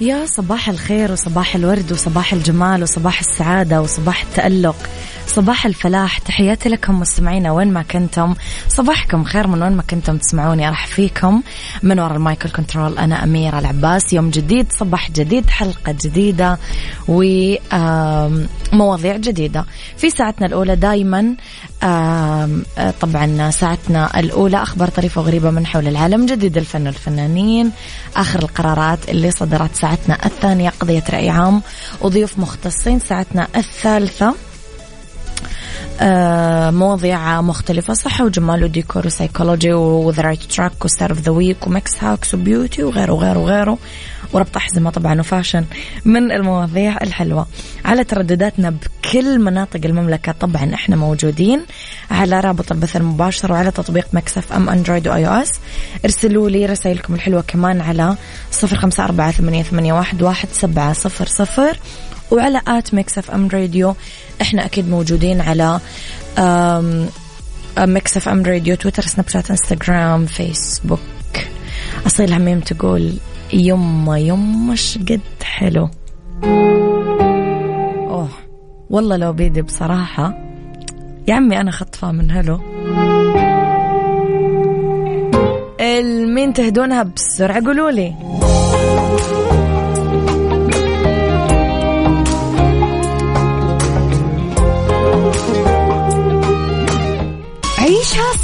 يا صباح الخير وصباح الورد وصباح الجمال وصباح السعادة وصباح التألق. صباح الفلاح. تحياتي لكم مستمعينا وين ما كنتم. صباحكم خير من وين ما كنتم تسمعوني. راح فيكم من وراء المايكل كنترول أنا أميرة العباس. يوم جديد صباح جديد حلقة جديدة ومواضيع جديدة. في ساعتنا الأولى دايما طبعا ساعتنا الأولى أخبار طريفة وغريبة من حول العالم. جديد الفن والفنانين. آخر القرارات اللي صدرت ساعتنا الثانية قضية رأي عام وضيوف مختصين ساعتنا الثالثة. مواضيع مختلفة. صحة وجمال وديكور وسيكولوجي وذا رايت تراك وستار اوف ذا ويك وميكس هاكس وبيوتي وغيره وغيره وغيره. وربط أحزمة طبعا و fashion من المواضيع الحلوة. على تردداتنا بكل مناطق المملكة طبعا إحنا موجودين. على رابط البث المباشر وعلى تطبيق Mix FM Android و iOS. ارسلوا لي رسائلكم الحلوة كمان على صفر خمسة أربعة ثمانية واحد سبعة صفر صفر. وعلى at Mix FM Radio إحنا أكيد موجودين على Mix FM Radio تويتر سناب شات انستغرام فيسبوك أصيل هميم تقول يما يما قد حلو. أوه والله لو بيدي بصراحة. يا عمي أنا خطفة من هلو. لمين تهدونها بسرعة؟ قولوا لي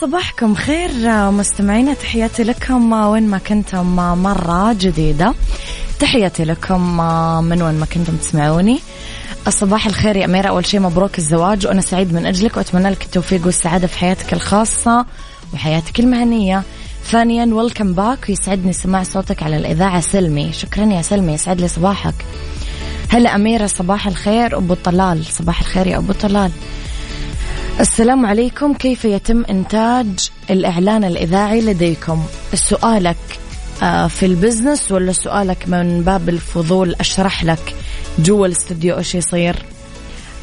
صباحكم خير مستمعينا تحياتي لكم وين ما كنتم مرة جديدة. تحياتي لكم من وين ما كنتم تسمعوني. الصباح الخير يا أميرة. أول شيء مبروك الزواج وأنا سعيد من أجلك وأتمنى لك التوفيق والسعادة في حياتك الخاصة وحياتك المهنية. ثانيا ويلكم باك ويسعدني سماع صوتك على الإذاعة سلمي. شكرا يا سلمي يسعد لي صباحك. هلا أميرة صباح الخير. أبو طلال صباح الخير يا أبو طلال. السلام عليكم. كيف يتم إنتاج الإعلان الإذاعي لديكم؟ سؤالك آه، في البزنس ولا سؤالك من باب الفضول أشرح لك جوا الاستوديو إيش يصير؟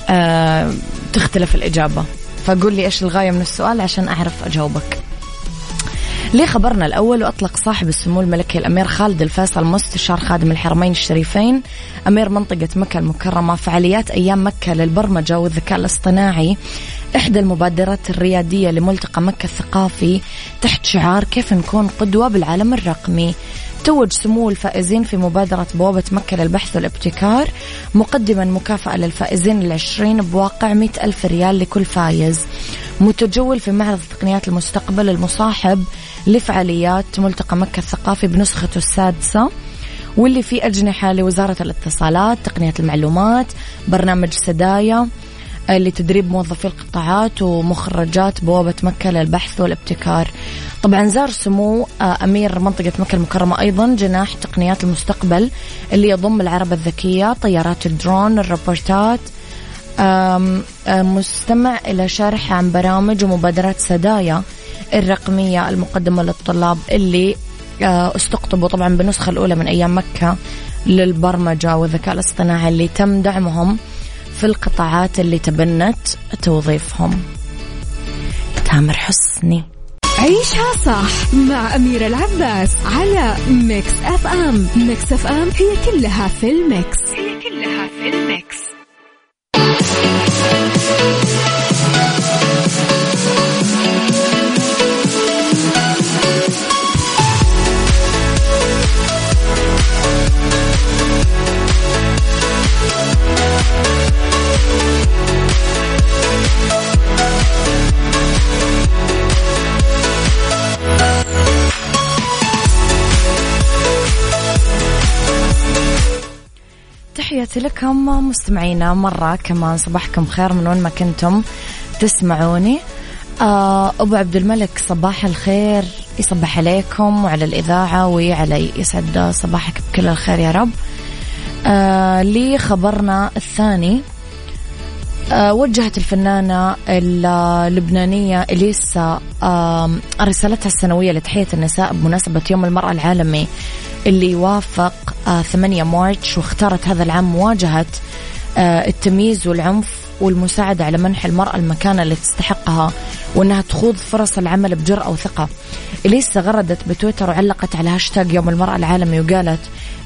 أه تختلف الإجابة. فقول لي إيش الغاية من السؤال عشان أعرف أجاوبك. لخبرنا الأول وأطلق صاحب السمو الملكي الأمير خالد الفيصل مستشار خادم الحرمين الشريفين أمير منطقة مكة المكرمة فعاليات أيام مكة للبرمجة والذكاء الاصطناعي. إحدى المبادرات الريادية لملتقى مكة الثقافي تحت شعار كيف نكون قدوة بالعالم الرقمي. توج سمو الفائزين في مبادرة بوابة مكة للبحث والابتكار مقدما مكافأة للفائزين العشرين بواقع مئة ألف ريال لكل فايز. متجول في معرض تقنيات المستقبل المصاحب لفعاليات ملتقى مكة الثقافي بنسخته السادسة واللي فيه أجنحة لوزارة الاتصالات تقنية المعلومات برنامج سدايا لتدريب موظفي القطاعات ومخرجات بوابة مكة للبحث والابتكار. طبعا زار سمو آه، أمير منطقة مكة المكرمة أيضا جناح تقنيات المستقبل اللي يضم العربة الذكية طيارات الدرون الروبورتات مستمع إلى شرح عن برامج ومبادرات سدايا الرقمية المقدمة للطلاب اللي آه، استقطبوا طبعا بالنسخة الأولى من أيام مكة للبرمجة والذكاء الاصطناعي اللي تم دعمهم. في القطاعات اللي تبنت توظيفهم. تامر حسني. عيشها صح مع أميرة العباس على Mix FM Mix FM هي كلها في ال mix. هي كلها في ال mix. تحياتي لكم مستمعينا مرة كمان صباحكم خير من وين ما كنتم تسمعوني. آه أبو عبد الملك صباح الخير يصبح عليكم وعلى الإذاعة وعلي يسعد صباحك بكل الخير يا رب. آه لي خبرنا الثاني. آه وجهت الفنانة اللبنانية إليسا رسالتها السنوية لتحية النساء بمناسبة يوم المرأة العالمي. اللي يوافق 8 آه، March واختارت هذا العام مواجهة آه، التمييز والعنف والمساعدة على منح المرأة المكانة اللي تستحقها وأنها تخوض فرص العمل بجرأة وثقة. إليسا غردت بتويتر وعلقت على هاشتاج يوم المرأة العالمي وقالت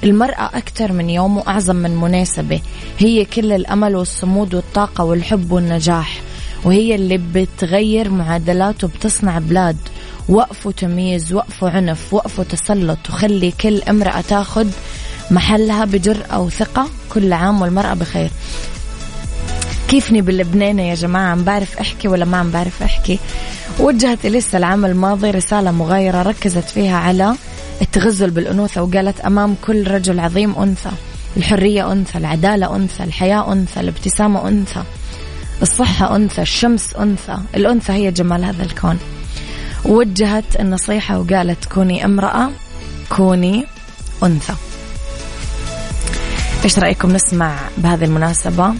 المرأة أكثر من يوم وأعظم من مناسبة. هي كل الأمل والصمود والطاقة والحب والنجاح. وهي اللي بتغير معادلات وبتصنع بلاد. وقفوا تمييز وقفوا عنف وقفوا تسلط وخلي كل امرأة تاخذ محلها بجرأة وثقة كل عام والمرأة بخير. كيفني باللبنانة يا جماعة؟ عم بعرف أحكي ولا ما عم بعرف أحكي. وجهت لسه العام الماضي رسالة مغايرة ركزت فيها على التغزل بالأنوثة وقالت أمام كل رجل عظيم أنثى. الحرية أنثى العدالة أنثى الحياة أنثى الابتسامة أنثى. الصحة أنثى الشمس أنثى. الأنثى هي جمال هذا الكون. وجهت النصيحة وقالت كوني امرأة كوني أنثى. إيش رأيكم نسمع بهذه المناسبة؟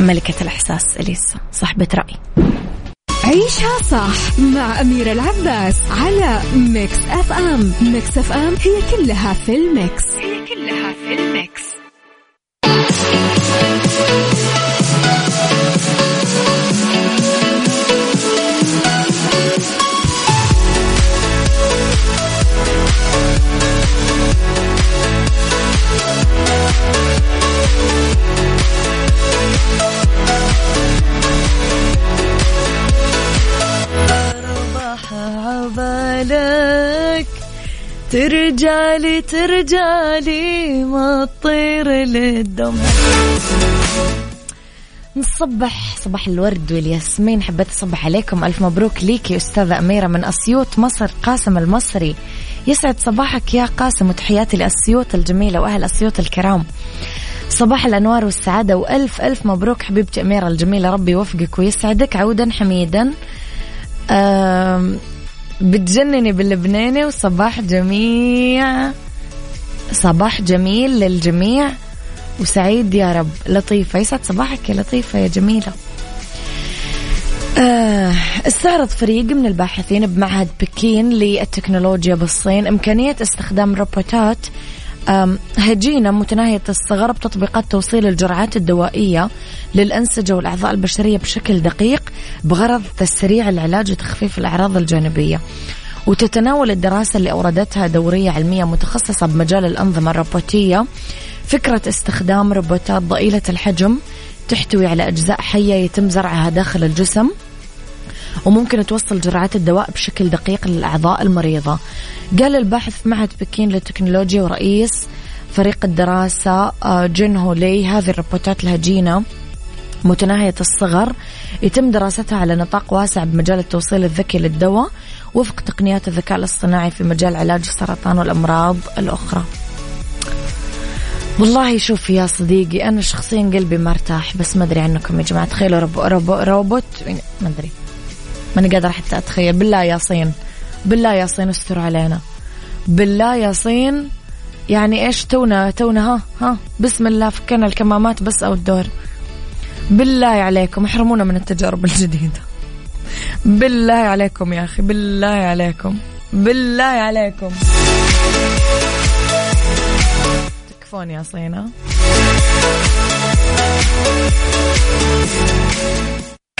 ملكة الإحساس إليسا صاحبة رأي. عيشها صح مع أميرة العباس على Mix FM. Mix FM هي كلها في ال mix. ترجالي ترجالي ما تطير للدم. نصبح صباح الورد والياسمين. حبيت أصبح عليكم. ألف مبروك ليكي أستاذة أميرة من أسيوط مصر قاسم المصري. يسعد صباحك يا قاسم وتحياتي لأسيوط الجميلة وأهل أسيوط الكرام. صباح الأنوار والسعادة وألف ألف مبروك حبيبتي أميرة الجميلة. ربي يوفقك ويسعدك عودا حميدا. بتجنني باللبناني وصباح جميع صباح جميل للجميع. وسعيد يا رب. لطيفة. يسعد صباحك يا لطيفة يا جميلة. آه استعرض فريق من الباحثين بمعهد بكين للتكنولوجيا بالصين. إمكانية استخدام روبوتات هجينة متناهية الصغر بتطبيقات توصيل الجرعات الدوائية للأنسجة والأعضاء البشرية بشكل دقيق بغرض تسريع العلاج وتخفيف الأعراض الجانبية. وتتناول الدراسة اللي أوردتها دورية علمية متخصصة بمجال الأنظمة الروبوتية فكرة استخدام روبوتات ضئيلة الحجم تحتوي على أجزاء حية يتم زرعها داخل الجسم وممكن توصل جرعات الدواء بشكل دقيق للأعضاء المريضة. قال الباحث معهد بكين للتكنولوجيا ورئيس فريق الدراسة آه، جين هولي. هذه الروبوتات الهجينة متناهية الصغر. يتم دراستها على نطاق واسع بمجال التوصيل الذكي للدواء وفق تقنيات الذكاء الاصطناعي في مجال علاج السرطان والأمراض الأخرى. والله شوف يا صديقي أنا شخصيا قلبي ما مرتاح بس ما أدري عنكم يا جماعة. تخيلوا روبوت يعني ما أدري. ماني قادرة حتى أتخيل. بالله يا صين. بالله يا صين استر علينا. بالله يا صين. يعني إيش تونا؟ تونا ها ها. بسم الله فكنا الكمامات بس أو الدور. بالله عليكم. احرمونا من التجارب الجديدة. بالله عليكم يا أخي. بالله عليكم. بالله عليكم. تكفون يا صينة.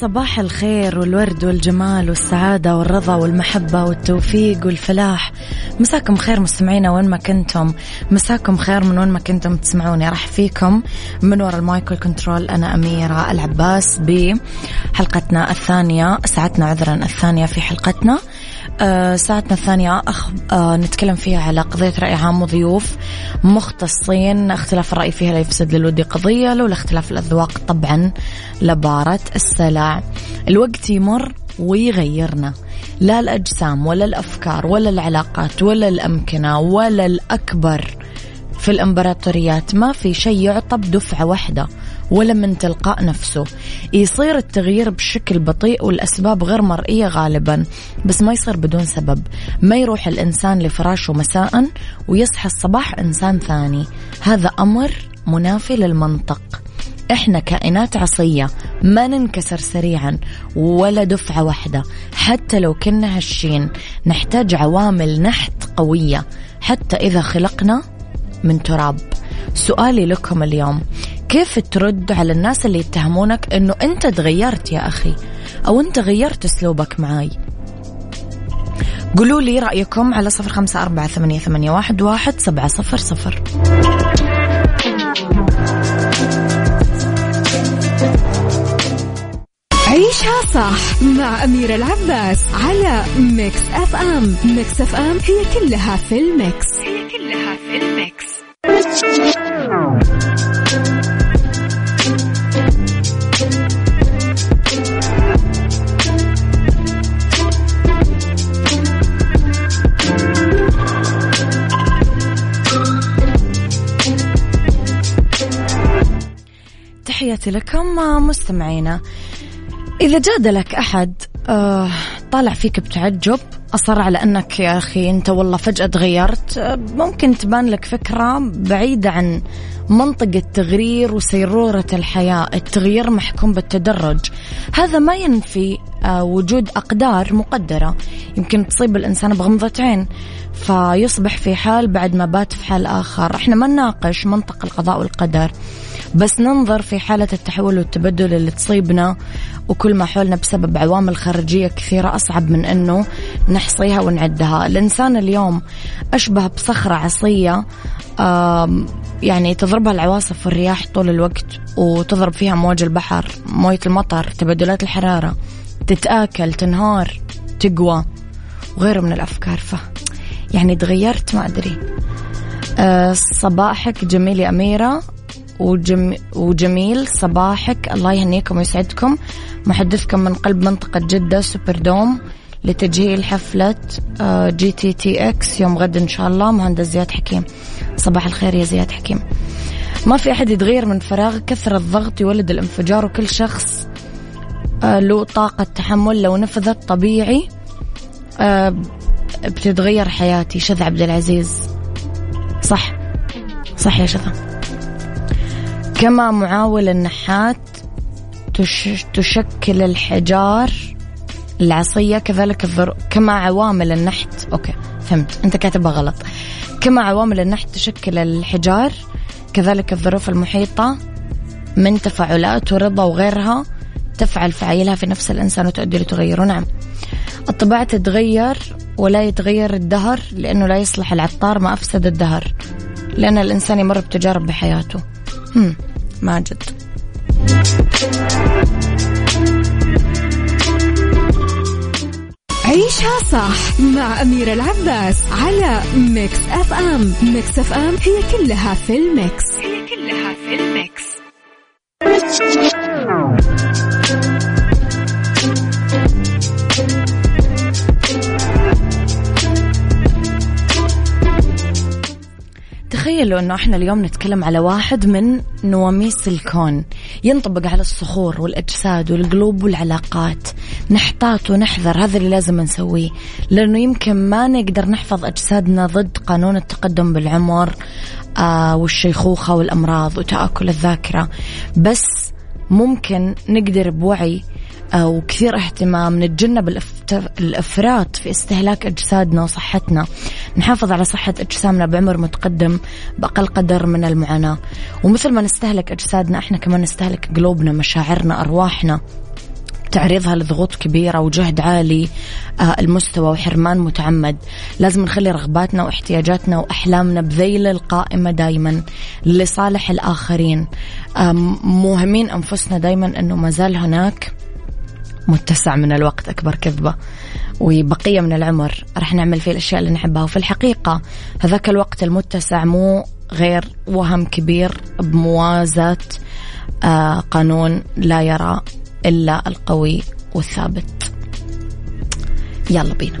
صباح الخير والورد والجمال والسعادة والرضا والمحبة والتوفيق والفلاح. مساكم خير مستمعينا وين ما كنتم. مساكم خير من وين ما كنتم تسمعوني. راح فيكم من وراء ال mic وال control أنا أميرة العباس بحلقتنا الثانية ساعتنا عذرا الثانية في حلقتنا. آه، ساعتنا الثانية أخ... آه، نتكلم فيها على قضية رأي عام وضيوف. مختصين اختلاف الرأي فيها لا يفسد للود قضية لولا اختلاف الأذواق طبعا لبارة السلع. الوقت يمر ويغيرنا. لا الأجسام ولا الأفكار ولا العلاقات ولا الأمكنة ولا الأكبر في الإمبراطوريات ما في شيء يعطى بدفعة واحدة. ولا من تلقاء نفسه. يصير التغيير بشكل بطيء والأسباب غير مرئية غالبا بس ما يصير بدون سبب. ما يروح الإنسان لفراشه مساء ويصحى الصباح إنسان ثاني. هذا أمر منافي للمنطق. إحنا كائنات عصية ما ننكسر سريعا ولا دفعة واحدة. حتى لو كنا هشين نحتاج عوامل نحت قوية حتى إذا خلقنا من تراب. سؤالي لكم اليوم كيف ترد على الناس اللي يتهمونك إنه أنت تغيرت يا أخي؟ أو أنت غيرت أسلوبك معاي؟ قولوا لي رأيكم على صفر خمسة أربعة ثمانية, ثمانية واحد, واحد سبعة صفر صفر. عيشها صح مع أميرة العباس على Mix FM Mix FM هي كلها في ال mix. هي كلها في ال mix. تحياتي لكم مستمعينا. إذا جادلك أحد آه طالع فيك بتعجب أصر على أنك يا أخي أنت والله فجأة تغيرت آه، ممكن تبان لك فكرة بعيدة عن منطق التغيير وسيرورة الحياة التغيير محكوم بالتدرج. هذا ما ينفي آه، وجود أقدار مقدرة. يمكن تصيب الإنسان بغمضة عين فيصبح في حال بعد ما بات في حال آخر. إحنا ما نناقش منطق القضاء والقدر بس ننظر في حالة التحول والتبدل اللي تصيبنا وكل ما حولنا بسبب عوامل خارجية كثيرة أصعب من أنه نحصيها ونعدها. الإنسان اليوم أشبه بصخرة عصية يعني تضربها العواصف والرياح طول الوقت وتضرب فيها موج البحر موية المطر تبدلات الحرارة. تتآكل تنهار تقوى وغيره من الأفكار. ف يعني تغيرت ما أدري. أه صباحك جميل يا أميرة وجم وجميل. صباحك الله يهنيكم ويسعدكم. محدثكم من قلب منطقة جدة Super Dome لتجهيز حفلة GTTX يوم غد إن شاء الله. مهندس زياد حكيم. صباح الخير يا زياد حكيم. ما في أحد يتغير من فراغ. كثر الضغط يولد الانفجار وكل شخص له طاقة تحمل لو نفذت طبيعي آه، بتتغير حياتي. شذى عبد العزيز. صح. صح يا شذى كما معاول النحات تش تشكل الحجار العصية كذلك كما عوامل النحت. أوكي فهمت. أنت كاتبها غلط. كما عوامل النحت تشكل الحجار كذلك الظروف المحيطة من تفاعلات ورضا وغيرها. تفعل فعايلها في نفس الإنسان وتؤدي لتغيره. نعم. الطباع تتغير ولا يتغير الدهر لأنه لا يصلح العطار ما أفسد الدهر لأن الإنسان يمر بتجارب بحياته. هم ماجد عيشها صح مع أميرة العباس على Mix FM Mix FM هي كلها في ال mix. هي كلها في الميكس. تخيلوا انه إحنا اليوم نتكلم على واحد من نواميس الكون ينطبق على الصخور والأجساد والقلوب والعلاقات. نحتاط ونحذر هذا اللي لازم نسويه لأنه يمكن ما نقدر نحفظ أجسادنا ضد قانون التقدم بالعمر آه والشيخوخة والأمراض وتآكل الذاكرة. بس ممكن نقدر بوعي وكثير اهتمام نتجنب الافراط في استهلاك أجسادنا وصحتنا. نحافظ على صحة أجسامنا بعمر متقدم بأقل قدر من المعاناة. ومثل ما نستهلك أجسادنا إحنا كمان نستهلك قلوبنا مشاعرنا أرواحنا. تعريضها لضغوط كبيرة وجهد عالي آه المستوى وحرمان متعمد. لازم نخلي رغباتنا واحتياجاتنا وأحلامنا بذيل القائمة دايما لصالح الآخرين. موهمين أنفسنا دايما أنه ما زال هناك متسع من الوقت أكبر كذبة. وبقية من العمر رح نعمل فيه الأشياء اللي نحبها. وفي الحقيقة هذاك الوقت المتسع مو غير وهم كبير بموازاة آه قانون لا يرى إلا القوي والثابت. يلا بينا.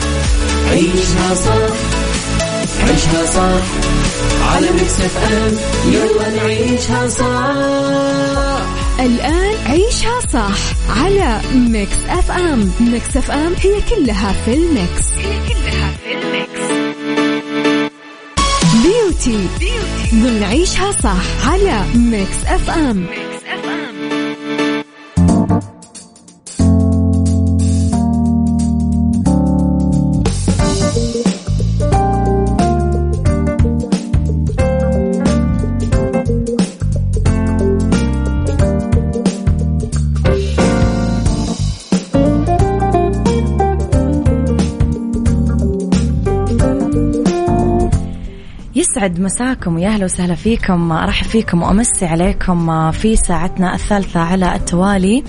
عيشها صح عيشها صح. على Mix FM يلا نعيشها صح. الآن عيشها صح على Mix FM Mix FM هي كلها في ال mix. هي كلها في ال mix. beauty, beauty. ضمن عيشها صح على Mix FM Mix يسعد مساكم ويا أهلا وسهلا فيكم. أرحب فيكم وأمسي عليكم في ساعتنا الثالثة على التوالي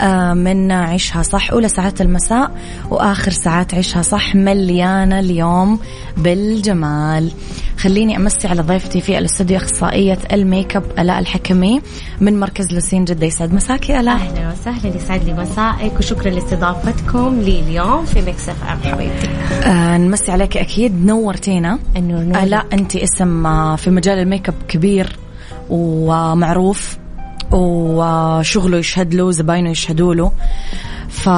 آه، من عيشها صح أولى ساعات المساء وآخر ساعات عيشها صح مليانة اليوم بالجمال. خليني أمسي على ضيفتي في الأستوديو أخصائية الميك أب ألاء الحكمي من مركز لوسين جدة يسعد. مساك يا ألاء. أهلا وسهلا. يسعد لي مسائك وشكرا لاستضافتكم لي اليوم في Mix FM. حبيبتي. آه نمسي عليك أكيد. نورتينا. النور نور. ألاء أنت اسم آه، في مجال الميك أب كبير ومعروف وشغله يشهد له زباينه يشهدوا له. ف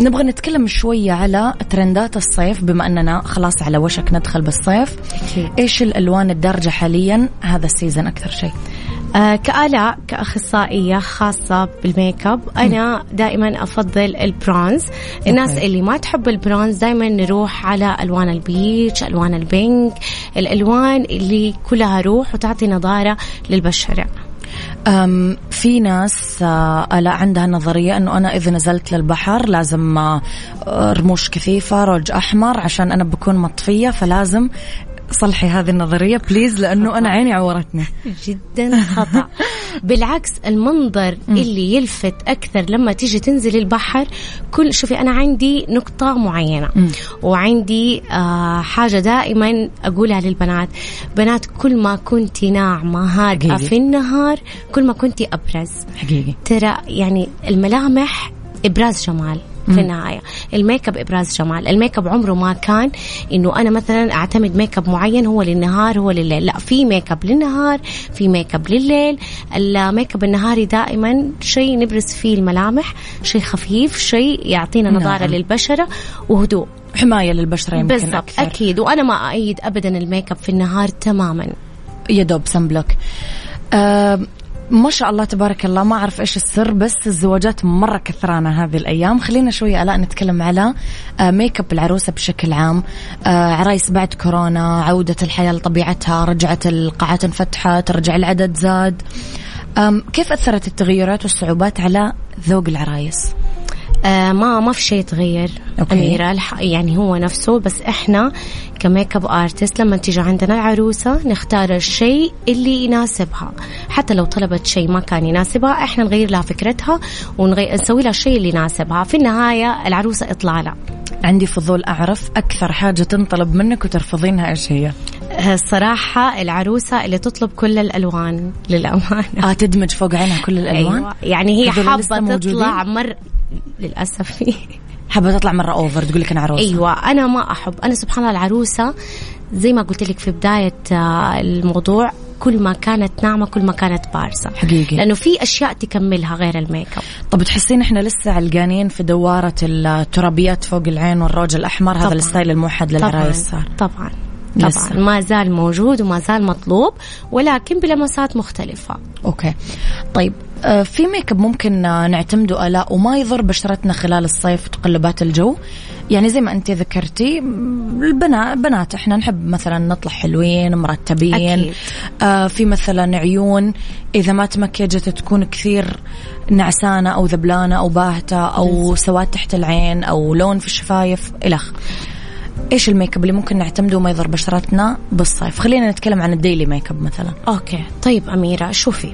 نبغى نتكلم شوية على ترندات الصيف بما أننا خلاص على وشك ندخل بالصيف. أكيد. إيش الألوان الدارجة حاليا هذا ال season أكثر شيء؟ آه كآلاء كأخصائية خاصة بالميك أب أنا دائما أفضل البرونز. الناس okay. اللي ما تحب البرونز دائما نروح على ألوان ال peach ألوان ال pink الألوان اللي كلها روح وتعطي نضارة للبشرة. في ناس آه لا عندها نظرية أنه أنا إذا نزلت للبحر لازم آه رموش كثيفة روج أحمر عشان أنا بكون مطفية فلازم صلحي هذه النظرية please لأنه أنا عيني عورتني. جدا خطأ. بالعكس المنظر اللي يلفت أكثر لما تيجي تنزل البحر كل شوفي أنا عندي نقطة معينة وعندي آه حاجة دائما أقولها للبنات. بنات كل ما كنتي ناعمة هادئة حقيقي. في النهار كل ما كنتي أبرز. حقيقي. ترى يعني الملامح إبراز جمال. في النهاية. الميك أب إبراز جمال. الميك أب عمره ما كان إنه أنا مثلا أعتمد ميك أب معين هو للنهار هو لليل. لا في ميك أب للنهار في ميك أب لليل. الميك أب النهاري دائما شيء نبرز فيه الملامح شيء خفيف شيء يعطينا نضارة نعم. للبشرة وهدوء. حماية للبشرة يمكن بالضبط أكثر. أكيد. وأنا ما ايد ابدا الميك أب في النهار تماما. يا دوب sun block. آه ما شاء الله تبارك الله ما أعرف إيش السر بس الزواجات مرة كثرانة هذه الأيام. خلينا شوي ألاء نتكلم على آه ميك اب العروسة بشكل عام. آه عرايس بعد كورونا عودة الحياة لطبيعتها رجعت القاعات انفتحت رجع العدد زاد. كيف أثرت التغيرات والصعوبات على ذوق العرايس؟ آه ما ما في شيء okay. أميرة يعني هو نفسه بس إحنا ك makeup artist لما تيجي عندنا العروسة نختار الشيء اللي يناسبها حتى لو طلبت شيء ما كان يناسبها إحنا نغير لها فكرتها ونغير نسوي لها الشيء اللي يناسبها في النهاية العروسة إطلالة عندي فضول أعرف أكثر حاجة تنطلب منك وترفضينها إيش هي؟ آه، الصراحة العروسة اللي تطلب كل الألوان للأمانة آه تدمج فوق عينها كل الألوان؟ أيوة. يعني هي حابة؟ تطلع مر للأسف. في حابة تطلع مرة أوفر تقول لك أنا عروسة. أيوه أنا ما أحب. أنا سبحان الله العروسة زي ما قلت لك في بداية آه، الموضوع كل ما كانت ناعمة كل ما كانت بارزة. حقيقي. لأنه في أشياء تكملها غير ال make up. طب تحسين إحنا لسه علقانين في دوارة الترابيات فوق العين والروج الأحمر؟ هذا طبعاً. الستايل الموحد للعرايس صار. طبعا. لسه. طبعا ما زال موجود وما زال مطلوب ولكن بلمسات مختلفة. أوكي. طيب آه، في make up ممكن آه، نعتمده آلاء وما يضر بشرتنا خلال الصيف وتقلبات الجو؟ يعني زي ما أنت ذكرتي البنات بنات إحنا نحب مثلا نطلع حلوين مرتبين. أكيد. آه في مثلا عيون إذا ما تمكجت تكون كثير نعسانة أو ذبلانة أو باهتة أو سواد تحت العين أو لون في الشفايف الخ إيش ال make up اللي ممكن نعتمده وما يضر بشرتنا بالصيف؟ خلينا نتكلم عن ال daily make up مثلا. okay. طيب أميرة شوفي.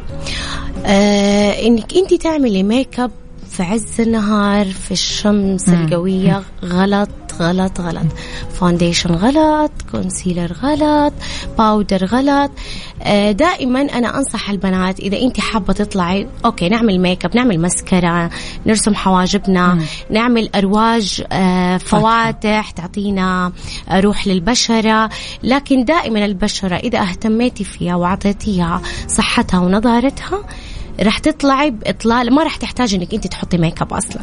آه إنك أنت تعملي make up في عز النهار في الشمس القوية غلط. غلط غلط. foundation غلط concealer غلط powder غلط. آه، دائما أنا أنصح البنات إذا أنت حابة تطلعي okay نعمل make up نعمل مسكرة نرسم حواجبنا نعمل أرواج آه، فواتح تعطينا آه، روح للبشرة. لكن دائما البشرة إذا اهتميتي فيها وأعطيتيها صحتها ونضارتها رح تطلعي باطلال ما رح تحتاج إنك أنت تحطي make up أصلا.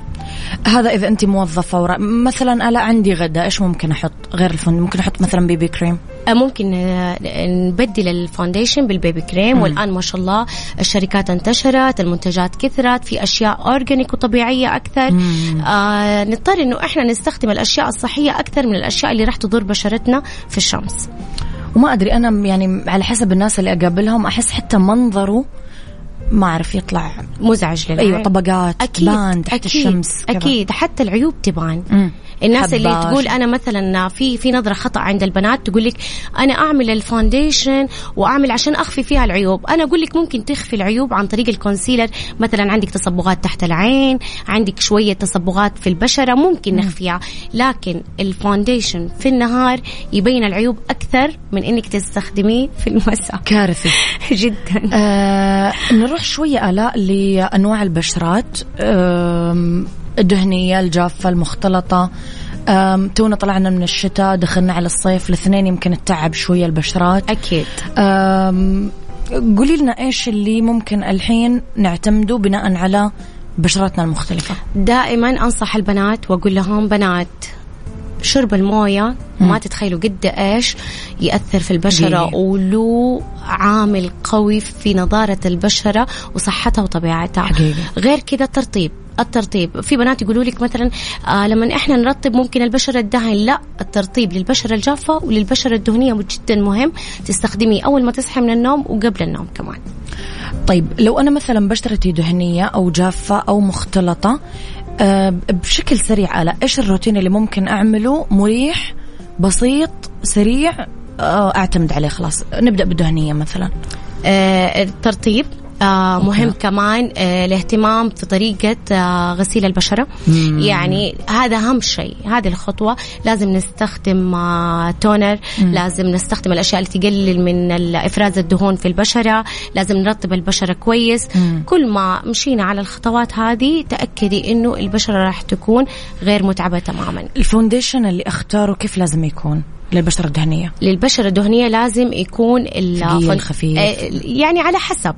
هذا إذا أنت موظفة أو را مثلا أنا عندي غدا إيش ممكن أحط؟ غير الفن ممكن أحط مثلا بيبي كريم آه، ممكن آه، نبدل ال foundation بال BB cream والآن ما شاء الله الشركات انتشرت المنتجات كثرت في أشياء organic وطبيعية أكثر. آه نضطر إنه إحنا نستخدم الأشياء الصحية أكثر من الأشياء اللي راح تضر بشرتنا في الشمس. وما أدري أنا يعني على حسب الناس اللي أقابلهم أحس حتى منظره ما أعرف يطلع مزعج للعين. أيوه طبقات أكيد بان تحت أكيد الشمس كذا. أكيد حتى العيوب تبان. الناس اللي حباش. تقول أنا مثلا في في نظرة خطأ عند البنات تقول لك أنا أعمل ال foundation وأعمل عشان أخفي فيها العيوب. أنا أقول لك ممكن تخفي العيوب عن طريق ال concealer. مثلا عندك تصبغات تحت العين عندك شوية تصبغات في البشرة ممكن نخفيها. لكن ال foundation في النهار يبين العيوب أكثر من إنك تستخدميه في المساء. كارثي. جدا. آه نروح شوية آلاء لأنواع البشرات. آم، الدهنية الجافة المختلطة. تونا طلعنا من الشتاء دخلنا على الصيف الاثنين يمكن التعب شوية البشرات. أكيد. آم، قولي لنا إيش اللي ممكن الحين نعتمده بناء على بشرتنا المختلفة؟ دائما أنصح البنات وأقول لهم بنات شرب الموية. ما تتخيلوا قد إيش يأثر في البشرة. وله عامل قوي في نضاره البشرة وصحتها وطبيعتها. حقيقي. غير كذا الترطيب الترطيب. في بنات يقولوا لك مثلا آه لما إحنا نرطب ممكن البشرة تدهن لا الترطيب للبشرة الجافة وللبشرة الدهنية جدا مهم. تستخدميه أول ما تصحي من النوم وقبل النوم كمان. طيب لو أنا مثلا بشرتي دهنية أو جافة أو مختلطة آه، بشكل سريع على إيش الروتين اللي ممكن أعمله؟ مريح بسيط سريع آه، أعتمد عليه خلاص. نبدأ بالدهنية مثلا. آه الترطيب. آه مهم okay. كمان آه الاهتمام في طريقة آه غسيل البشرة مم. يعني هذا أهم شيء هذه الخطوة لازم نستخدم آه toner مم. لازم نستخدم الأشياء اللي تقلل من إفراز الدهون في البشرة لازم نرطب البشرة كويس مم. كل ما مشينا على الخطوات هذه تأكدي أنه البشرة راح تكون غير متعبة تماما ال foundation اللي أختاره كيف لازم يكون للبشرة الدهنية. للبشرة الدهنية لازم يكون ثقيل خفيف يعني على حسب.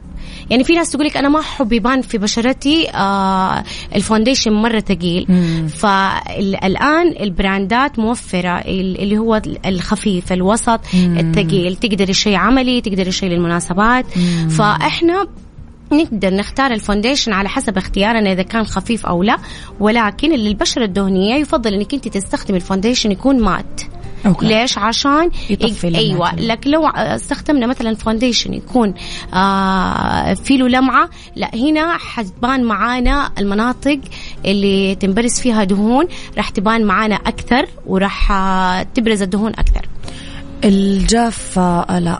يعني في ناس تقول لك أنا ما أحب يبان في بشرتي آه ال foundation مرة ثقيل فالآن ال brandات موفرة اللي هو الخفيف الوسط. الثقيل تقدري شيء عملي تقدري شيء للمناسبات مم. فإحنا نقدر نختار ال foundation على حسب اختيارنا إذا كان خفيف أو لا. ولكن للبشرة الدهنية يفضل إنك أنت تستخدمي ال foundation يكون matte. okay. ليش؟ عشان يطفي أيوه. لكن لو استخدمنا مثلا foundation يكون آه في له لمعة لا هنا حتبان معانا المناطق اللي تنبرز فيها دهون راح تبان معانا أكثر وراح تبرز الدهون أكثر. الجافة لا.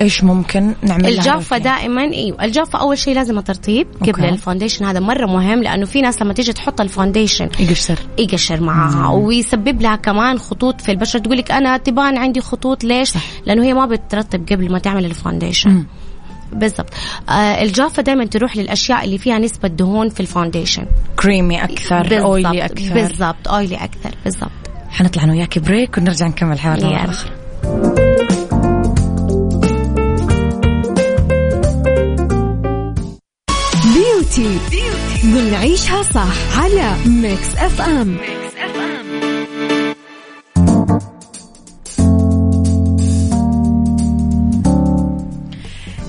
إيش ممكن نعمل الجافة دائما أيوه الجافة أول شيء لازم ترطيب قبل ال foundation. هذا مرة مهم لأنه في ناس لما تيجي تحط الفونديشن يقشر. يقشر معاها ويسبب لها كمان خطوط في البشرة. تقول لك أنا تبان عندي خطوط ليش؟ صح. لأنه هي ما بترطب قبل ما تعمل ال foundation. مم. بالضبط. آه الجافة دائما تروح للأشياء اللي فيها نسبة دهون في ال foundation. creamy أكثر oily أكثر. بالضبط oily أكثر بالضبط. حنطلع أنا وياك break ونرجع نكمل حوارنا beauty ضمن عيشها صح على ميكس اف ام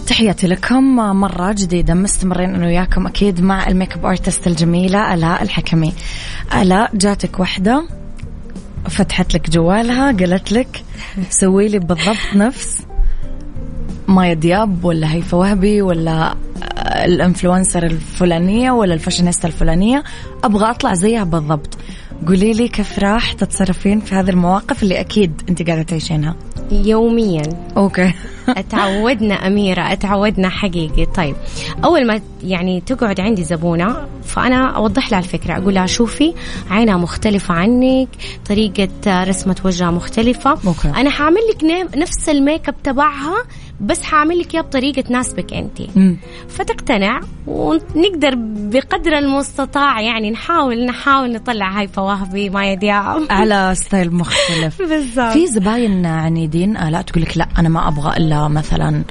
تحياتي لكم مرة جديدة مستمرين أنا وياكم أكيد مع ال make up artist الجميلة آلاء الحكمي. آلاء جاتك وحدة فتحت لك جوالها قالت لك سوي لي بالضبط نفس. مايا دياب ولا هيفا وهبي ولا ال influencer الفلانية ولا الفاشينيستا الفلانية أبغى أطلع زيها بالضبط. قولي لي كيف راح تتصرفين في هذه المواقف اللي أكيد أنت قاعدة تعيشينها؟ يوميا. okay. أتعودنا أميرة أتعودنا حقيقي. طيب أول ما يعني تقعد عندي زبونة فأنا أوضح لها الفكرة. أقول لها شوفي عينها مختلفة عنك طريقة رسمة وجهها مختلفة. okay. أنا حاعمل لك نفس ال make up تبعها بس حاعمل لك اياه بطريقة تناسبك أنت. فتقتنع ونقدر بقدر المستطاع يعني نحاول نحاول نطلع هيفا وهبي مايا دياب على style مختلف. بالضبط. في زباين عنيدين آه لا تقول لك لا أنا ما أبغى إلا مثلا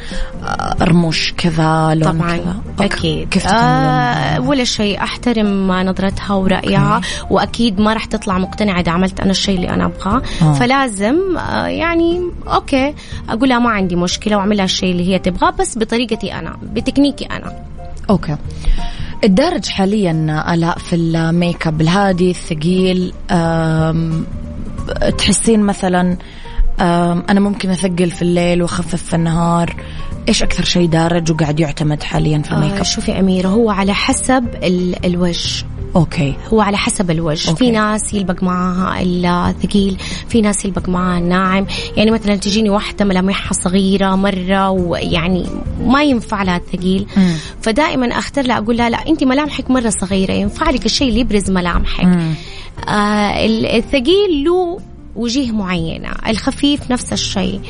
آه، رموش كذا لون طبعا كذا. أكيد. كيف آه ولا شيء أحترم نظرتها ورأيها okay. وأكيد ما راح تطلع مقتنعة إذا عملت أنا الشيء اللي أنا أبغاه. آه. فلازم آه يعني okay أقول لها ما عندي مشكلة وأعمل لها الشيء اللي هي تبغاه بس بطريقتي أنا بتكنيكي أنا. okay. الدارج حاليا ألاء في ال make up الهادي الثقيل تحسين مثلا أنا ممكن أثقل في الليل وأخفف في النهار. إيش أكثر شيء دارج وقاعد يعتمد حاليا في ال make up آه شوفي أميرة هو على حسب الوجه. أوكي. هو على حسب الوجه. okay. في ناس يلبق معاها الثقيل في ناس يلبق معاها الناعم يعني مثلا تجيني واحدة ملامحها صغيرة مرة ويعني ما ينفع لها الثقيل. فدائما أختار لها أقول لها لا انت ملامحك مرة صغيرة ينفع لك الشيء اللي يبرز ملامحك. آه الثقيل له وجيه معينة الخفيف نفس الشيء.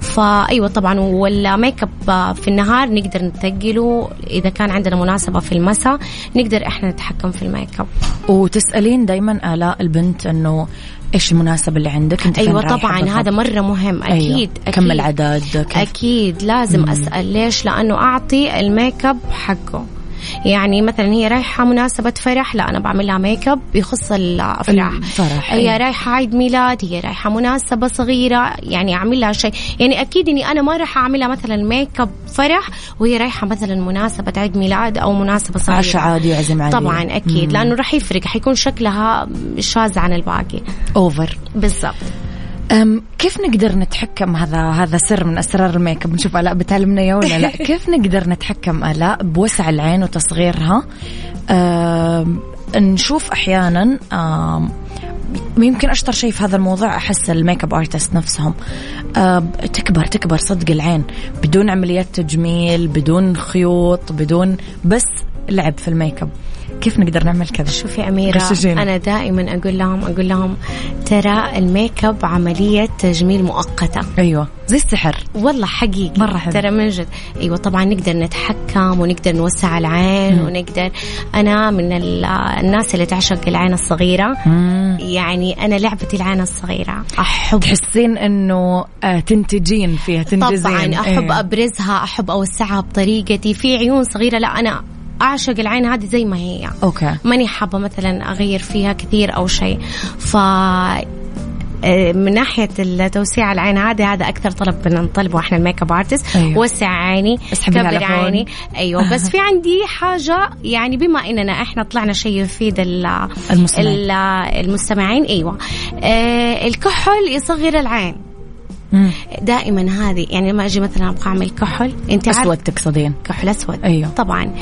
فأيوة طبعا وال make up في النهار نقدر نثقله إذا كان عندنا مناسبة في المساء نقدر إحنا نتحكم في ال make up. وتسألين دايما آلاء البنت أنه إيش المناسبة اللي عندك؟ أنت أيوه طبعا هذا مرة مهم. أكيد, أيوة. أكيد كم العدد؟ كيف؟ أكيد لازم مم. أسأل ليش؟ لأنه أعطي ال make up حقه. يعني مثلا هي رايحة مناسبة فرح لا أنا بعمل لها make up بيخص الأفراح. الفرح، هي. رايحة عيد ميلاد هي رايحة مناسبة صغيرة يعني أعمل لها شيء. يعني أكيد إني أنا ما راح أعملها مثلا make up فرح وهي رايحة مثلا مناسبة عيد ميلاد أو مناسبة صغيرة. عشاء عادي يعزم عليه. طبعا أكيد لأنه راح يفرق حيكون شكلها شاذ عن الباقي. over بالضبط. أم كيف نقدر نتحكم؟ هذا هذا سر من أسرار ال make up نشوف آلاء بتعلمنا اياه ولا لا. كيف نقدر نتحكم؟ آلاء بوسع العين وتصغيرها. أم نشوف أحيانا أم يمكن أشطر شيء في هذا الموضوع أحس ال make up artist نفسهم. أه تكبر تكبر تصغر العين. بدون عمليات تجميل بدون خيوط بدون بس لعب في ال make up كيف نقدر نعمل كذا؟ شوفي أميرة. أنا دائما أقول لهم أقول لهم ترى ال make up عملية تجميل مؤقتة. أيوه. زي السحر. والله حقيقي. مرة حلو. ترى من جد. أيوه طبعا نقدر نتحكم ونقدر نوسع العين ونقدر. أنا من ال- الناس اللي تعشق العين الصغيرة. يعني أنا لعبتي العين الصغيرة. أحب. تحسين إنه آه تنتجين فيها تنجزين. طبعا أحب إيه. احب أحب أوسعها بطريقتي. في عيون صغيرة. لا أنا أعشق العين هذه زي ما هي. okay. ماني حابة مثلا أغير فيها كثير أو شيء. ف آه، من ناحية التوسيع العين هذا هذا أكثر طلب بنطلبه إحنا ال make up artist أيوة. وسع عيني كبر. عيني. أيوه. بس في عندي حاجة يعني بما إننا إحنا طلعنا شيء يفيد ال- المستمعين. ال- المستمعين أيوه. آه الكحل يصغر العين. مم. دائما هذه يعني لما أجي مثلا أبغى أعمل كحل أنت أسود تقصدين. كحل أسود. أيوه. طبعا.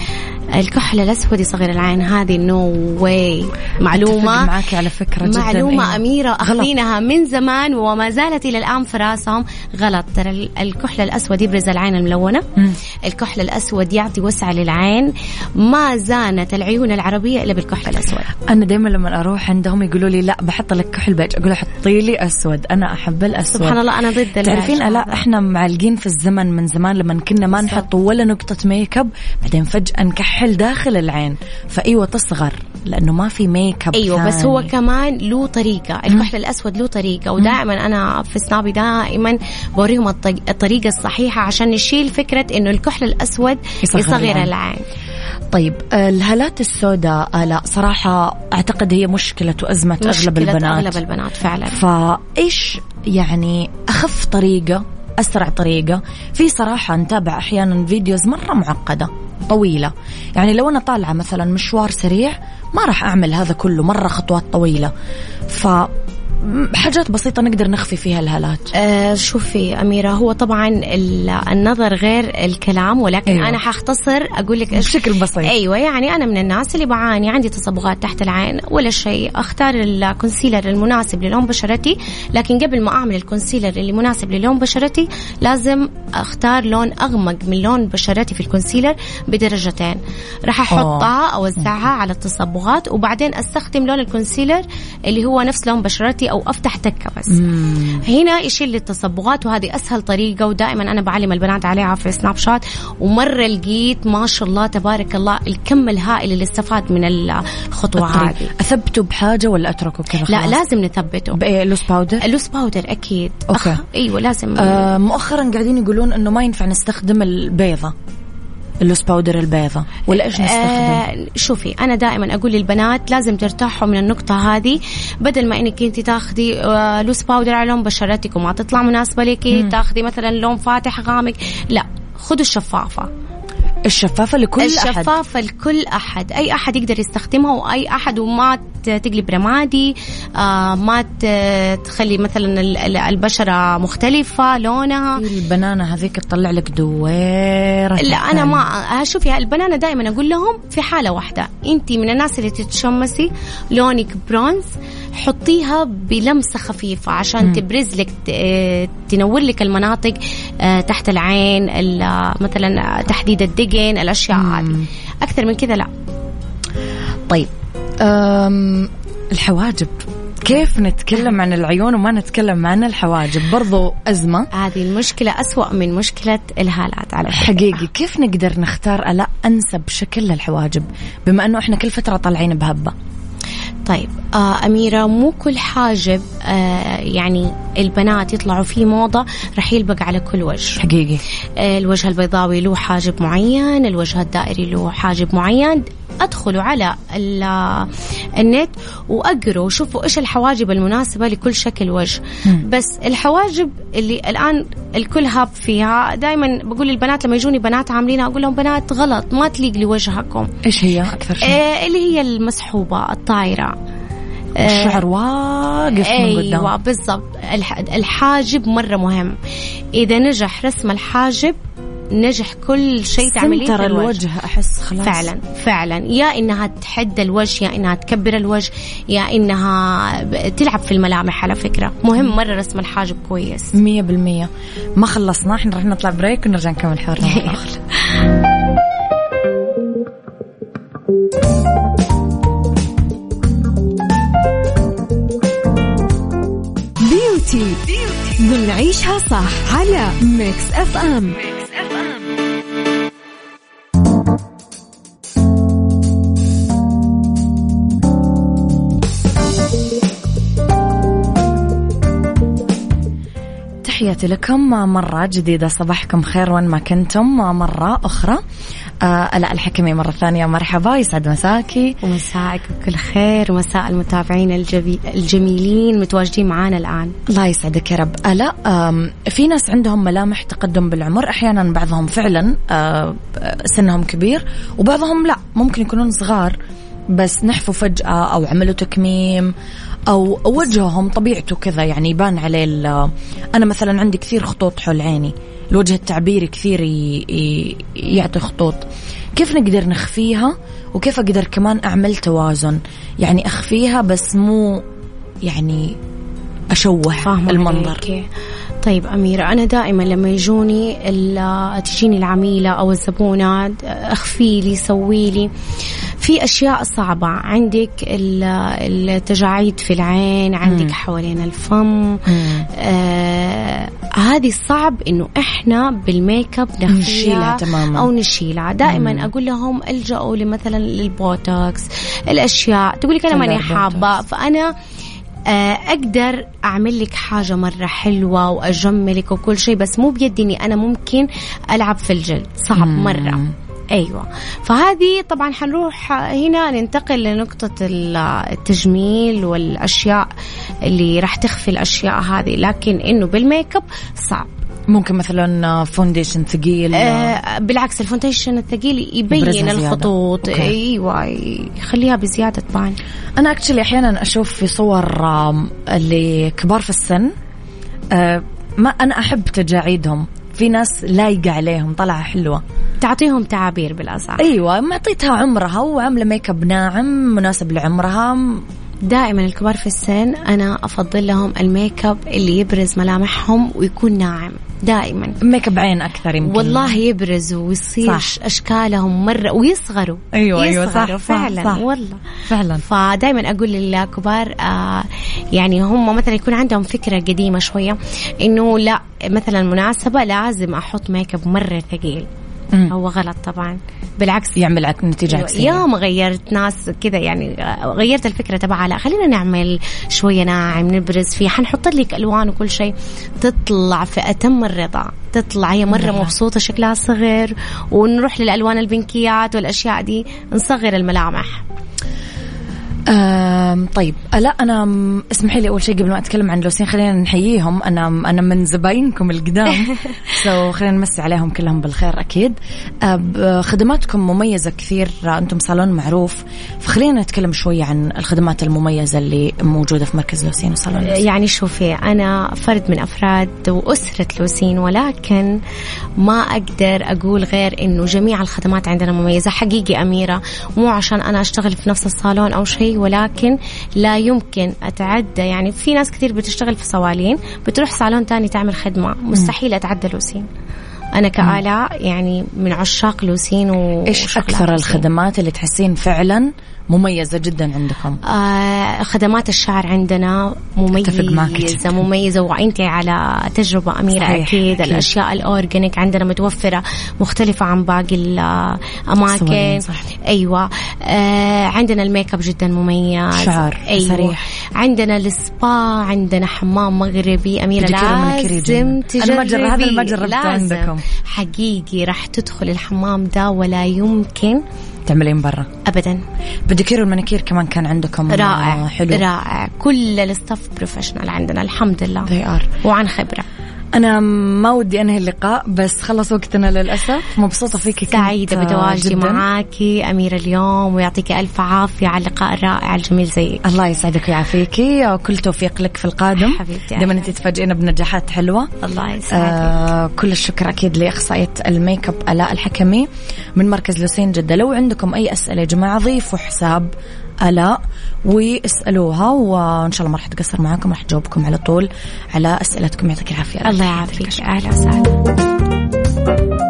الكحل الأسود يصغر العين هذه نو واي معلومة؟ معاكي على فكرة جدا. معلومة إيه. أميرة غلط. أخذينها من زمان وما زالت إلى الآن في راسهم. غلط. ترى ال- الكحل الأسود يبرز العين الملونة. مم. الكحل الأسود يعطي وسع للعين. ما زانت العيون العربية إلا بالكحل الأسود. أنا دائما لما أروح عندهم يقولوا لي لا بحط لك كحل بيج. أقول حطي لي أسود. أنا أحب الأسود. سبحان الله أنا ضد تعرفين لا. إحنا معلقين في الزمن من زمان لما كنا ما. نحط ولا نقطة make up بعدين فجأة نكحل داخل العين فأيوة تصغر لأنه ما في make up أيوه بس ثاني. هو كمان له طريقة الكحل الأسود له طريقة ودائما أنا في سنابي دائما بوريهم الط- الطريقة الصحيحة عشان نشيل فكرة إنه الكحل الأسود يصغر يصغر, العين. العين طيب الهالات السوداء لا صراحة أعتقد هي مشكلة اغلب مشكلة البنات أغلب البنات فعلا فإيش يعني أخف طريقة أسرع طريقة. في صراحة نتابع أحيانا فيديوز مرة معقدة طويلة. يعني لو أنا طالعة مثلا مشوار سريع ما راح أعمل هذا كله مرة خطوات طويلة. ف حاجات بسيطة نقدر نخفي فيها الهالات. آه شوفي أميرة هو طبعا ال- النظر غير الكلام ولكن أيوة. أنا حختصر أقول لك بشكل بسيط. أيوة يعني أنا من الناس اللي بعاني عندي تصبغات تحت العين ولا شيء. أختار ال concealer المناسب للون بشرتي لكن قبل ما أعمل ال concealer اللي مناسب للون بشرتي لازم أختار لون أغمق من لون بشرتي في ال concealer بدرجتين. راح أحطها أوزعها على التصبغات وبعدين أستخدم لون ال concealer اللي هو نفس لون بشرتي أو أفتح تكة بس. هنا يشيل لي التصبغات وهذه أسهل طريقة ودائما أنا بعلم البنات عليها في Snapchat ومره لقيت ما شاء الله تبارك الله الكم الهائل اللي استفاد من الخطوة. هذه. أثبته بحاجة ولا أتركه كذا لا؟ لازم نثبته. بإيه loose powder ال loose powder أكيد. okay. أخ... إيوه لازم. آه مؤخرا قاعدين يقولون إنه ما ينفع نستخدم البيضة. ال loose powder البيضة ولا إيش نستخدم؟ آه شوفي أنا دائما أقول للبنات لازم ترتاحوا من النقطة هذه. بدل ما إنك أنت تاخذي آه لوس باودر على لون بشرتك وما تطلع مناسبة لك تاخذي مثلا لون فاتح غامق. لا خذوا الشفافة. الشفافة لكل أحد. الشفافة لكل أحد. أي أحد يقدر يستخدمها وأي أحد وما تقلب رمادي آه ما تخلي مثلا ال- ال- البشرة مختلفة لونها. البنانة هذيك تطلع لك دويرة لا أنا. ما شوفي البنانة دائما أقول لهم في حالة واحدة. أنت من الناس اللي تتشمسي لونك برونز حطيها بلمسة خفيفة عشان تبرز لك آه، تنور لك المناطق تحت العين ال- مثلا تحديد الدقن. الأشياء هذه. أكثر من كذا لا. طيب. أم الحواجب. كيف نتكلم عن العيون وما نتكلم عن الحواجب؟ برضو أزمة. هذه المشكلة أسوأ من مشكلة الهالات على فكرة. حقيقي. كيف نقدر نختار ألا أنسب شكل للحواجب؟ بما أنه إحنا كل فترة طالعين بهبة. طيب آه أميرة مو كل حاجب آه يعني البنات يطلعوا فيه موضة رح يلبق على كل وجه. حقيقي. آه الوجه البيضاوي له حاجب معين الوجه الدائري له حاجب معين. أدخلوا على النت وأقروا وشوفوا إيش الحواجب المناسبة لكل شكل وجه. بس الحواجب اللي الآن الكل هاب فيها. دائما بقول للبنات لما يجوني بنات عاملينها أقول لهم بنات غلط ما تليق لوجهكم. إيش هي أكثر شيء؟ آه اللي هي المسحوبة الطايرة. الشعر آه، واقف من قدام. أيوه بالضبط الحاجب مرة مهم. إذا نجح رسم الحاجب نجح كل شيء تعمليه ترى الوجه. أحس خلاص. فعلا فعلا. يا إنها تحد الوجه يا إنها تكبر الوجه يا إنها تلعب في الملامح على فكرة. مهم مرة رسم الحاجب كويس. مية بالمية. ما خلصنا إحنا رح نطلع بريك ونرجع نكمل حوارنا. beauty ضمن عيشها صح على Mix FM Mix. تحياتي لكم. مرة جديدة صباحكم خير وين ما كنتم. مرة أخرى. آلاء الحكمي مرة ثانية. مرحبا. يسعد مساكي. ومساك بكل خير. ومساء المتابعين الجميلين متواجدين معانا الآن. الله يسعدك يا رب. ألا آه في ناس عندهم ملامح تقدم بالعمر. أحيانا بعضهم فعلا آه سنهم كبير وبعضهم لا. ممكن يكونون صغار بس نحفوا فجأة أو عملوا تكميم أو وجههم طبيعته كذا يعني يبان عليه أنا مثلا عندي كثير خطوط حول عيني الوجه التعبيري كثير يعطي خطوط. كيف نقدر نخفيها؟ وكيف أقدر كمان أعمل توازن؟ يعني أخفيها بس مو يعني أشوه المنظر. عليكي. طيب أميرة أنا دائما لما يجوني تجيني العميلة أو الزبونة أخفي لي سوي لي. في أشياء صعبة. عندك التجاعيد في العين عندك مم. حوالين الفم. آه هذه صعب إنه إحنا بال make up نخفيها تماما. أو نشيلها. دائما مم. أقول لهم الجأوا لمثلا للبوتوكس الأشياء. تقول لك أنا ماني حابة. فأنا آه، أقدر أعمل لك حاجة مرة حلوة وأجملك وكل شيء بس مو بيدي اني أنا ممكن ألعب في الجلد. صعب مرة. أيوه. فهذه طبعا حنروح هنا ننتقل لنقطة التجميل والأشياء اللي راح تخفي الأشياء هذه لكن إنه بالميك أب صعب. ممكن مثلا foundation ثقيل؟ آه بالعكس ال foundation الثقيل يبين الخطوط. أيوه يخليها بزيادة طبعا. أنا actually أحيانا أشوف في صور اللي كبار في السن آه ما أنا أحب تجاعيدهم. في ناس لايقة عليهم طلعة حلوة. تعطيهم تعابير بالأصح. أيوه معطيتها عمرها وعامله ميك اب ناعم مناسب لعمرها. دائما الكبار في السن أنا أفضل لهم الميك اب اللي يبرز ملامحهم ويكون ناعم. دائما. ميك اب عين أكثر يمكن. والله يبرزوا ويصير صح. أشكالهم مرة ويصغروا. أيوه أيوه صح فعلا صح. والله. فعلا. فدائما أقول للكبار آه يعني هم مثلا يكون عندهم فكرة قديمة شوية إنه لا مثلا مناسبة لازم أحط ميك اب مرة ثقيل. هو غلط طبعا. بالعكس. يعمل نتيجة عكسية. يوم غيرت ناس كذا يعني غيرت الفكرة تبعها لا خلينا نعمل شوية ناعم نبرز فيه. حنحط لك ألوان وكل شيء. تطلع في أتم الرضا. تطلع هي مرة مبسوطة شكلها صغر ونروح للألوان البنكيات والأشياء دي. نصغر الملامح. طيب. لا أنا اسمحي لي أول شيء قبل ما أتكلم عن لوسين خلينا نحييهم. أنا أنا من زباينكم القدام. سو خلينا نمسي عليهم كلهم بالخير أكيد. خدماتكم مميزة كثير. أنتم صالون معروف. فخلينا نتكلم شوية عن الخدمات المميزة اللي موجودة في مركز لوسين وصالون لوسين. يعني شوفي أنا فرد من أفراد وأسرة لوسين ولكن ما أقدر أقول غير إنه جميع الخدمات عندنا مميزة. حقيقي أميرة مو عشان أنا أشتغل في نفس الصالون أو شيء ولكن لا يمكن أتعدى. يعني في ناس كثير بتشتغل في صوالين بتروح صالون تاني تعمل خدمة. مستحيل أتعدى لوسين. أنا كآلاء يعني من عشاق لوسين و إيش أكثر لوسين. الخدمات اللي تحسين فعلا مميزة جدا عندكم آه خدمات الشعر عندنا مميزة. مميزة وأنت على تجربة أميرة صحيح، أكيد, أكيد. الأشياء ال organic عندنا متوفرة مختلفة عن باقي الأماكن صح. أيوة آه عندنا الميك أب جدا مميز شعر، أيوة صريح. عندنا السبا عندنا حمام مغربي أميرة لازم. تجربي هذا لازم. عندكم. حقيقي راح تدخل الحمام ده ولا يمكن تعملين برا. أبدا. بديكير والمانيكير كمان كان عندكم رائع آه، حلو. رائع. كل ال staff professional عندنا الحمد لله. They are. وعن خبرة. أنا ما ودي أنهي اللقاء بس خلص وقتنا للأسف. مبسوطة فيك سعيدة بتواجدي. معاكي. أميرة اليوم ويعطيك ألف عافية على اللقاء الرائع الجميل زيك الله يسعدك ويعافيكي. وكل توفيق لك في القادم. حبيبتي، دائما أهلاً. انت تفاجئنا بنجاحات حلوة. الله يسعدك. آه كل الشكر أكيد لإخصائية الميك أب ألاء الحكمي من مركز لوسين جدة. لو عندكم أي أسئلة يا جماعة ضيفوا حساب الاء واسألوها وإن شاء الله ما راح تقصر معاكم راح تجاوبكم على طول على أسئلتكم. يعطيك العافية. الله يعافيك. أهلا وسهلا.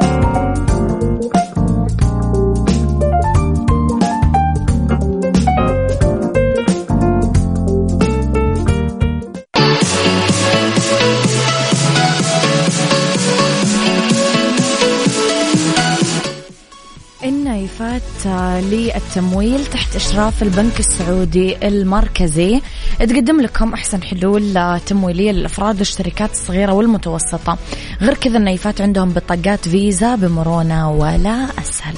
النايفات آه، للتمويل تحت إشراف البنك السعودي المركزي. تقدم لكم أحسن حلول آه، تمويلية للأفراد والشركات الصغيرة والمتوسطة. غير كذا النايفات عندهم بطاقات فيزا بمرونة ولا أسهل.